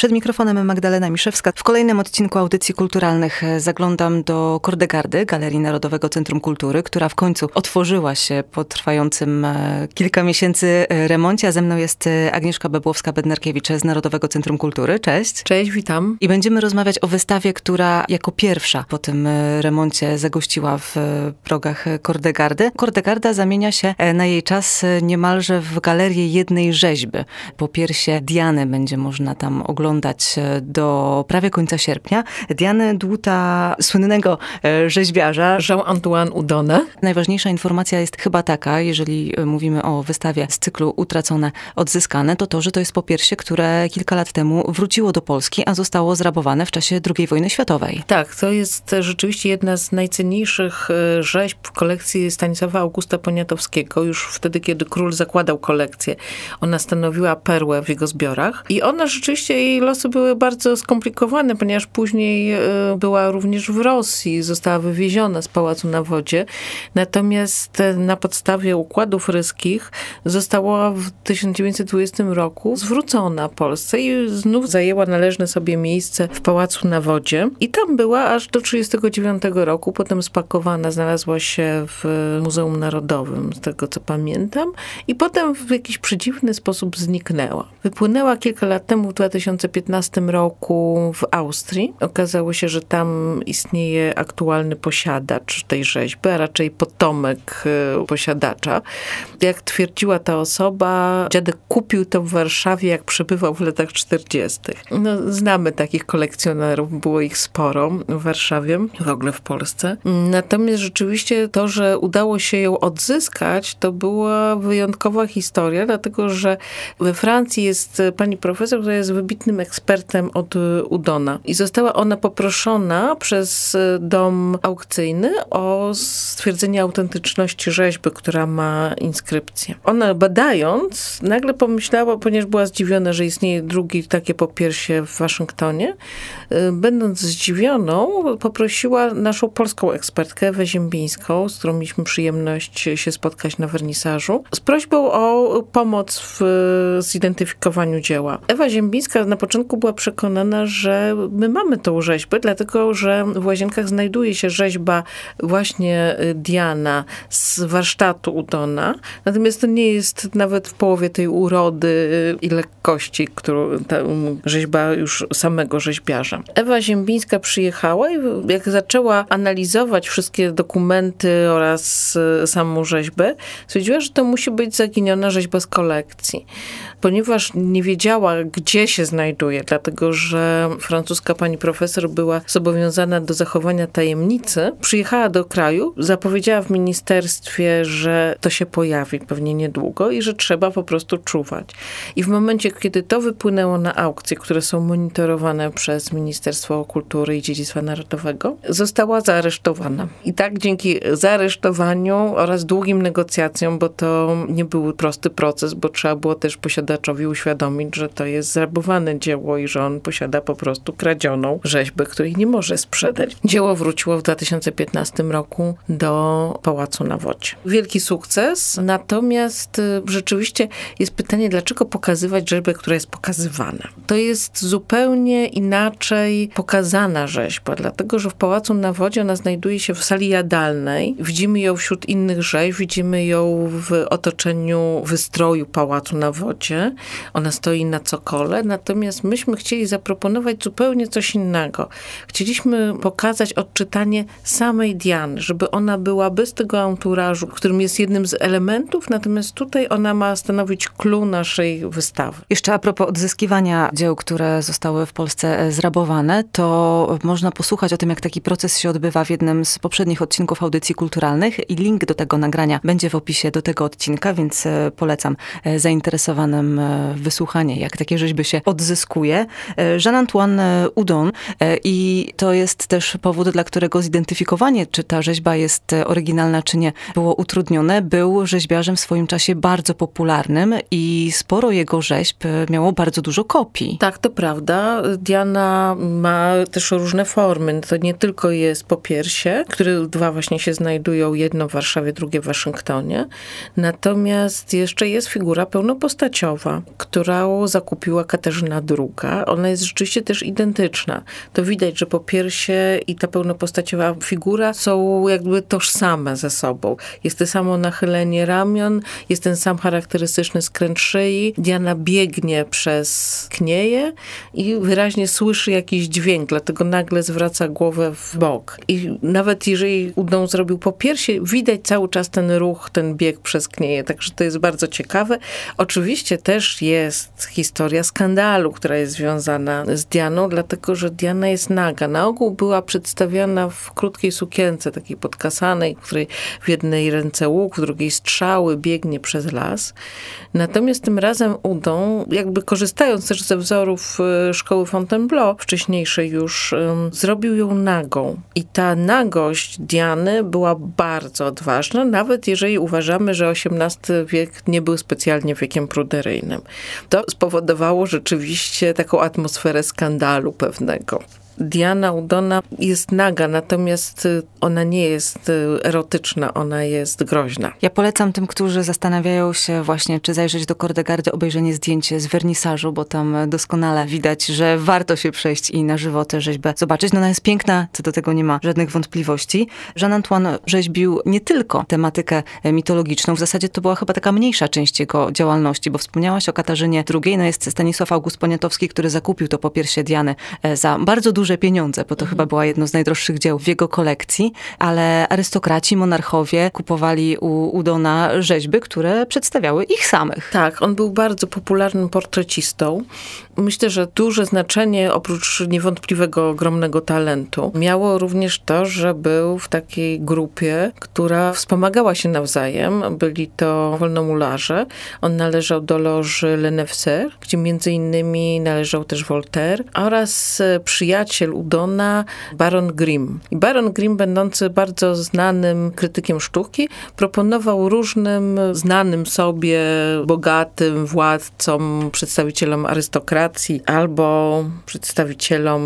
Przed mikrofonem Magdalena Miszewska. W kolejnym odcinku audycji kulturalnych e, zaglądam do Kordegardy, Galerii Narodowego Centrum Kultury, która w końcu otworzyła się po trwającym e, kilka miesięcy e, remoncie. A ze mną jest Agnieszka Bebłowska-Bednarkiewicz z Narodowego Centrum Kultury. Cześć. Cześć, witam. I będziemy rozmawiać o wystawie, która jako pierwsza po tym remoncie zagościła w progach Kordegardy. Kordegarda zamienia się na jej czas niemalże w galerię jednej rzeźby. Po piersie Diany będzie można tam oglądać oglądać e, do prawie końca sierpnia. Diane Dłuta, słynnego e, rzeźbiarza. Jean-Antoine Udone. Najważniejsza informacja jest chyba taka, jeżeli e, mówimy o wystawie z cyklu Utracone, Odzyskane, to to, że to jest popiersie, które kilka lat temu wróciło do Polski, a zostało zrabowane w czasie II wojny światowej. Tak, to jest rzeczywiście jedna z najcenniejszych rzeźb w kolekcji Stanisława Augusta Poniatowskiego, już wtedy, kiedy król zakładał kolekcję. Ona stanowiła perłę w jego zbiorach i ona rzeczywiście jej losy były bardzo skomplikowane, ponieważ później e, była również w Rosji, została wywieziona z Pałacu na Wodzie. Natomiast e, na podstawie układów ryskich została w 1920 roku zwrócona Polsce i znów zajęła należne sobie miejsce w Pałacu na Wodzie. I tam była aż do 1939 roku. Potem spakowana, znalazła się w Muzeum Narodowym, z tego co pamiętam. I potem w jakiś przedziwny sposób zniknęła. Wypłynęła kilka lat temu, w 2000 2015 roku w Austrii. Okazało się, że tam istnieje aktualny posiadacz tej rzeźby, a raczej potomek e, posiadacza. Jak twierdziła ta osoba, dziadek kupił to w Warszawie, jak przebywał w latach 40. No, znamy takich kolekcjonerów, było ich sporo w Warszawie, w ogóle w Polsce. Natomiast rzeczywiście to, że udało się ją odzyskać, to była wyjątkowa historia, dlatego że we Francji jest pani profesor, która jest wybitnym ekspertem od Udona. I została ona poproszona przez dom aukcyjny o stwierdzenie autentyczności rzeźby, która ma inskrypcję. Ona badając, nagle pomyślała, ponieważ była zdziwiona, że istnieje drugi takie popiersie w Waszyngtonie, y, będąc zdziwioną, poprosiła naszą polską ekspertkę Ewę Ziembińską, z którą mieliśmy przyjemność się spotkać na wernisażu, z prośbą o pomoc w zidentyfikowaniu dzieła. Ewa Ziembińska na początku była przekonana, że my mamy tą rzeźbę, dlatego że w Łazienkach znajduje się rzeźba właśnie y, Diana z warsztatu Udona. Natomiast to nie jest nawet w połowie tej urody y, i lekkości, którą ta um, rzeźba już samego rzeźbiarza. Ewa Ziembińska przyjechała i jak zaczęła analizować wszystkie dokumenty oraz y, samą rzeźbę, stwierdziła, że to musi być zaginiona rzeźba z kolekcji. Ponieważ nie wiedziała, gdzie się znajduje dlatego że francuska pani profesor była zobowiązana do zachowania tajemnicy. Przyjechała do kraju, zapowiedziała w ministerstwie, że to się pojawi pewnie niedługo i że trzeba po prostu czuwać. I w momencie, kiedy to wypłynęło na aukcje, które są monitorowane przez Ministerstwo Kultury i Dziedzictwa Narodowego, została zaaresztowana. I tak dzięki zaaresztowaniu oraz długim negocjacjom, bo to nie był prosty proces, bo trzeba było też posiadaczowi uświadomić, że to jest zrabowane dzieło i że on posiada po prostu kradzioną rzeźbę, której nie może sprzedać. Dzieło wróciło w 2015 roku do Pałacu na Wodzie. Wielki sukces, natomiast y, rzeczywiście jest pytanie, dlaczego pokazywać rzeźbę, która jest pokazywana. To jest zupełnie inaczej pokazana rzeźba, dlatego że w Pałacu na Wodzie ona znajduje się w sali jadalnej. Widzimy ją wśród innych rzeźb, widzimy ją w otoczeniu wystroju Pałacu na Wodzie. Ona stoi na cokole, natomiast myśmy chcieli zaproponować zupełnie coś innego. Chcieliśmy pokazać odczytanie samej Diany, żeby ona była bez tego anturażu, którym jest jednym z elementów, natomiast tutaj ona ma stanowić clue naszej wystawy. Jeszcze a propos odzyskiwania dzieł, które zostały w Polsce e, zrabowane, to można posłuchać o tym, jak taki proces się odbywa w jednym z poprzednich odcinków audycji kulturalnych i link do tego nagrania będzie w opisie do tego odcinka, więc e, polecam e, zainteresowanym wysłuchanie, jak takie rzeźby się odzyskują zyskuje. Jean-Antoine Udon i to jest też powód, dla którego zidentyfikowanie, czy ta rzeźba jest oryginalna, czy nie, było utrudnione. Był rzeźbiarzem w swoim czasie bardzo popularnym i sporo jego rzeźb miało bardzo dużo kopii. Tak, to prawda. Diana ma też różne formy. To nie tylko jest popiersie, które dwa właśnie się znajdują, jedno w Warszawie, drugie w Waszyngtonie. Natomiast jeszcze jest figura pełnopostaciowa, którą zakupiła Katarzyna II. Ona jest rzeczywiście też identyczna. To widać, że popiersie i ta pełnopostaciowa figura są jakby tożsame ze sobą. Jest to samo nachylenie ramion, jest ten sam charakterystyczny skręt szyi. Diana biegnie przez knieje i wyraźnie słyszy jakiś dźwięk, dlatego nagle zwraca głowę w bok. I nawet jeżeli Udon zrobił po piersi, widać cały czas ten ruch, ten bieg przez knieje, także to jest bardzo ciekawe. Oczywiście też jest historia skandalu, która jest związana z Dianą, dlatego że Diana jest naga. Na ogół była przedstawiana w krótkiej sukience, takiej podkasanej, w której w jednej ręce łuk, w drugiej strzały, biegnie przez las. Natomiast tym razem Udon, jakby korzystając też ze wzorów e, szkoły Fontainebleau, wcześniejszej już, zrobił ją nagą. I ta nagość Diany była bardzo odważna, nawet jeżeli uważamy, że XVIII wiek nie był specjalnie wiekiem pruderyjnym. To spowodowało rzeczywiście taką atmosferę skandalu pewnego. Diana Udona jest naga, natomiast y, ona nie jest y, erotyczna, ona jest groźna. Ja polecam tym, którzy zastanawiają się właśnie, czy zajrzeć do Kordegardy, obejrzenie zdjęcie z wernisażu, bo tam doskonale widać, że warto się przejść i na żywo tę rzeźbę zobaczyć. No ona jest piękna, co do tego nie ma żadnych wątpliwości. Jean-Antoine rzeźbił nie tylko tematykę mitologiczną, w zasadzie to była chyba taka mniejsza część jego działalności, bo wspomniałaś o Katarzynie II, no jest Stanisław August Poniatowski, który zakupił to popiersie Diany e, za bardzo duże duże pieniądze, bo to mhm. chyba była jedno z najdroższych dzieł w jego kolekcji, ale arystokraci, monarchowie kupowali u Udona rzeźby, które przedstawiały ich samych. Tak, on był bardzo popularnym portrecistą. Myślę, że duże znaczenie, oprócz niewątpliwego ogromnego talentu, miało również to, że był w takiej grupie, która wspomagała się nawzajem. Byli to wolnomularze. On należał do loży Lenefser, gdzie między innymi należał też Voltaire oraz przyjaciel Udona, Baron Grimm. I Baron Grimm, będący bardzo znanym krytykiem sztuki, proponował różnym znanym sobie, bogatym władcom, przedstawicielom arystokracji albo przedstawicielom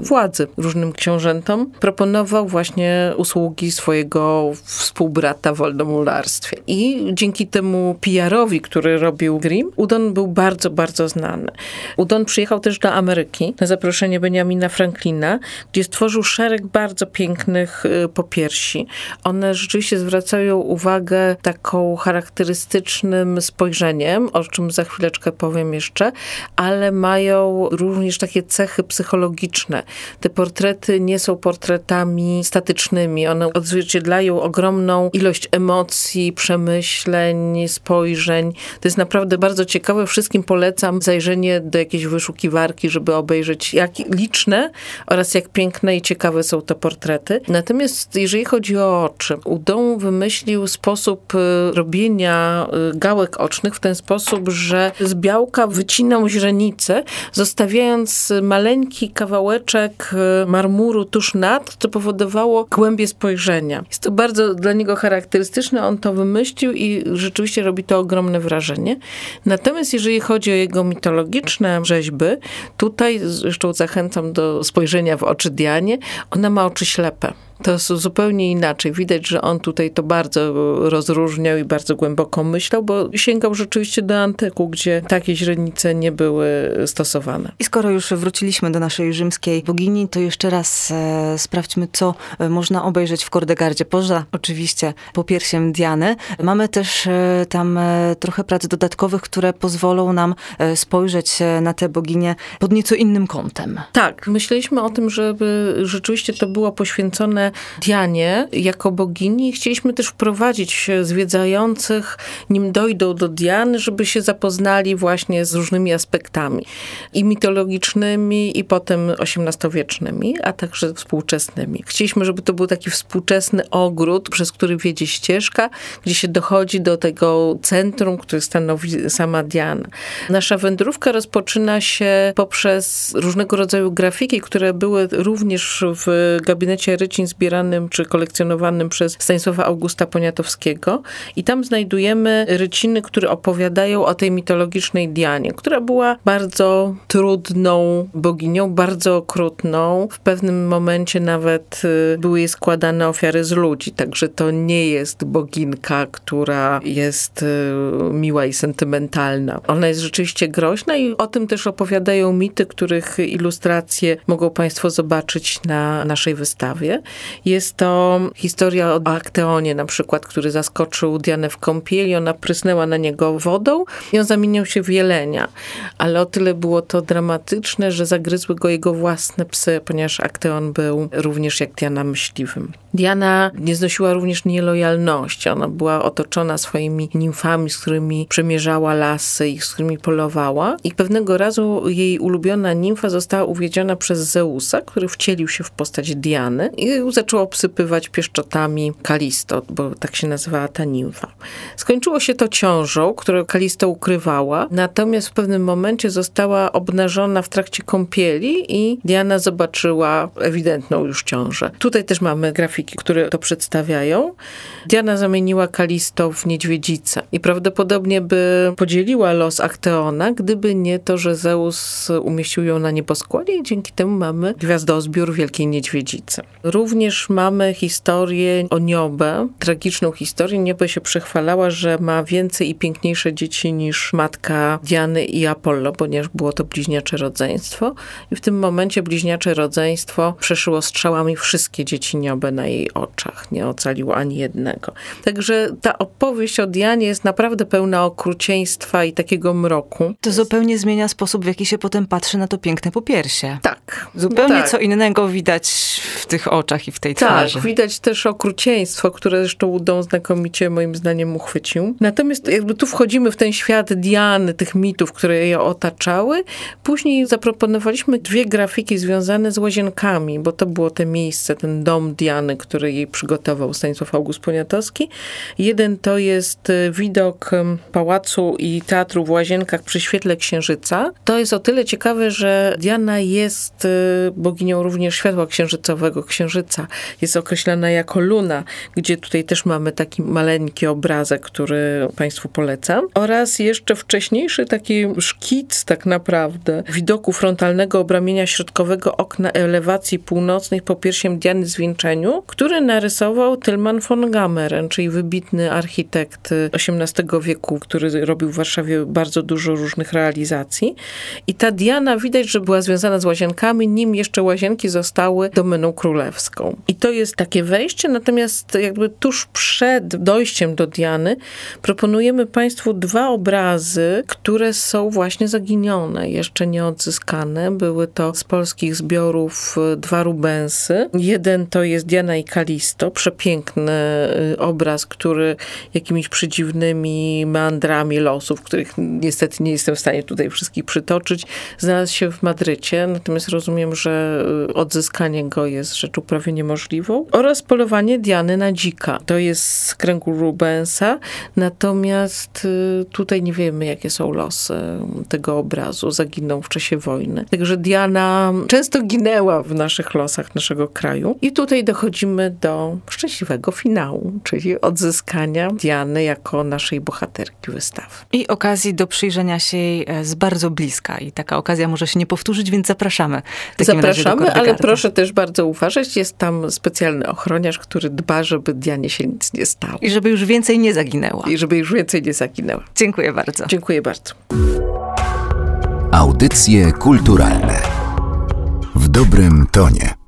władzy, różnym książętom, proponował właśnie usługi swojego współbrata w wolnomularstwie. I dzięki temu PR-owi, który robił Grimm, Udon był bardzo, bardzo znany. Udon przyjechał też do Ameryki na zaproszenie Benjamina Franklina, gdzie stworzył szereg bardzo pięknych y, popiersi. One rzeczywiście zwracają uwagę taką charakterystycznym spojrzeniem, o czym za chwileczkę powiem jeszcze, ale mają również takie cechy psychologiczne. Te portrety nie są portretami statycznymi. One odzwierciedlają ogromną ilość emocji, przemyśleń, spojrzeń. To jest naprawdę bardzo ciekawe. Wszystkim polecam zajrzenie do jakiejś wyszukiwarki, żeby obejrzeć, jak liczne oraz jak piękne i ciekawe są te portrety. Natomiast jeżeli chodzi o oczy, Udon wymyślił sposób y, robienia y, gałek ocznych w ten sposób, że z białka wycinał źrenicę, zostawiając maleńki kawałeczek y, marmuru tuż nad, co powodowało głębie spojrzenia. Jest to bardzo dla niego charakterystyczne, on to wymyślił i rzeczywiście robi to ogromne wrażenie. Natomiast jeżeli chodzi o jego mitologiczne rzeźby, tutaj zresztą zachęcam do spojrzenia w oczy Dianie, ona ma oczy ślepe to jest zupełnie inaczej. Widać, że on tutaj to bardzo rozróżniał i bardzo głęboko myślał, bo sięgał rzeczywiście do antyku, gdzie takie źrenice nie były stosowane. I skoro już wróciliśmy do naszej rzymskiej bogini, to jeszcze raz e, sprawdźmy, co e, można obejrzeć w Kordegardzie. Poza oczywiście popiersiem Diany. Mamy też e, tam e, trochę prac dodatkowych, które pozwolą nam e, spojrzeć na tę boginię pod nieco innym kątem. Tak, myśleliśmy o tym, żeby rzeczywiście to było poświęcone Dianie jako bogini. Chcieliśmy też wprowadzić zwiedzających, nim dojdą do Diany, żeby się zapoznali właśnie z różnymi aspektami i mitologicznymi, i potem XVIII-wiecznymi, a także współczesnymi. Chcieliśmy, żeby to był taki współczesny ogród, przez który wiedzie ścieżka, gdzie się dochodzi do tego centrum, które stanowi sama Diana. Nasza wędrówka rozpoczyna się poprzez różnego rodzaju grafiki, które były również w gabinecie Rycin zbieranym czy kolekcjonowanym przez Stanisława Augusta Poniatowskiego. I tam znajdujemy ryciny, które opowiadają o tej mitologicznej Dianie, która była bardzo trudną boginią, bardzo okrutną. W pewnym momencie nawet y, były jej składane ofiary z ludzi, także to nie jest boginka, która jest y, miła i sentymentalna. Ona jest rzeczywiście groźna i o tym też opowiadają mity, których ilustracje mogą Państwo zobaczyć na naszej wystawie. Jest to historia o Akteonie na przykład, który zaskoczył Dianę w kąpieli, ona prysnęła na niego wodą i on zamieniał się w jelenia. Ale o tyle było to dramatyczne, że zagryzły go jego własne psy, ponieważ Akteon był również jak Diana myśliwym. Diana nie znosiła również nielojalności. Ona była otoczona swoimi nimfami, z którymi przemierzała lasy i z którymi polowała. I pewnego razu jej ulubiona nimfa została uwiedziona przez Zeusa, który wcielił się w postać Diany i zaczął obsypywać pieszczotami Kalisto, bo tak się nazywała ta nimfa. Skończyło się to ciążą, którą Kalisto ukrywała, natomiast w pewnym momencie została obnażona w trakcie kąpieli i Diana zobaczyła ewidentną już ciążę. Tutaj też mamy grafiki, które to przedstawiają. Diana zamieniła Kalisto w niedźwiedzicę i prawdopodobnie by podzieliła los Akteona, gdyby nie to, że Zeus umieścił ją na nieboskładzie i dzięki temu mamy gwiazdozbiór Wielkiej Niedźwiedzicy. Również mamy historię o Niobę, tragiczną historię. Niobę się przechwalała, że ma więcej i piękniejsze dzieci niż matka Diany i Apollo, ponieważ było to bliźniacze rodzeństwo. I w tym momencie bliźniacze rodzeństwo przeszyło strzałami wszystkie dzieci Niobę na jej oczach. Nie ocaliło ani jednego. Także ta opowieść o Dianie jest naprawdę pełna okrucieństwa i takiego mroku. To zupełnie zmienia sposób, w jaki się potem patrzy na to piękne popiersie. Tak. Zupełnie tak. co innego widać w tych oczach i w tej tak, twarzy. Tak, widać też okrucieństwo, które zresztą Udon znakomicie moim zdaniem uchwycił. Natomiast jakby tu wchodzimy w ten świat Diany, tych mitów, które je otaczały. Później zaproponowaliśmy dwie grafiki związane z łazienkami, bo to było te miejsce, ten dom Diany, który jej przygotował Stanisław August Poniatowski. Jeden to jest e, widok pałacu i teatru w Łazienkach przy świetle księżyca. To jest o tyle ciekawe, że Diana jest e, boginią również światła księżycowego, księżyca. Jest określana jako luna, gdzie tutaj też mamy taki maleńki obrazek, który Państwu polecam. Oraz jeszcze wcześniejszy taki szkic tak naprawdę widoku frontalnego obramienia środkowego okna elewacji północnej po piersiem Diany zwieńczeniu, który narysował Tilman von Gameren, czyli wybitny architekt XVIII wieku, który robił w Warszawie bardzo dużo różnych realizacji. I ta Diana widać, że była związana z łazienkami, nim jeszcze łazienki zostały domeną królewską. I to jest takie wejście, natomiast jakby tuż przed dojściem do Diany proponujemy Państwu dwa obrazy, które są właśnie zaginione, jeszcze nie odzyskane. Były to z polskich zbiorów e, dwa Rubensy. Jeden to jest Diana i Kalisto, przepiękny e, obraz, który jakimiś przedziwnymi meandrami losów, których niestety nie jestem w stanie tutaj wszystkich przytoczyć, znalazł się w Madrycie, natomiast rozumiem, że e, odzyskanie go jest rzeczą prawie niemożliwą. Oraz polowanie Diany na dzika. To jest z kręgu Rubensa, natomiast tutaj nie wiemy, jakie są losy tego obrazu. Zaginął w czasie wojny. Także Diana często ginęła w naszych losach naszego kraju. I tutaj dochodzimy do szczęśliwego finału, czyli odzyskania Diany jako naszej bohaterki wystawy. I okazji do przyjrzenia się jej e, z bardzo bliska. I taka okazja może się nie powtórzyć, więc zapraszamy. Zapraszamy, ale proszę też bardzo uważać. Jest tam specjalny ochroniarz, który dba, żeby Dianie się nic nie stało. I żeby już więcej nie zaginęła. I żeby już więcej nie zaginęła. Dziękuję bardzo. Dziękuję bardzo. Audycje kulturalne w dobrym tonie.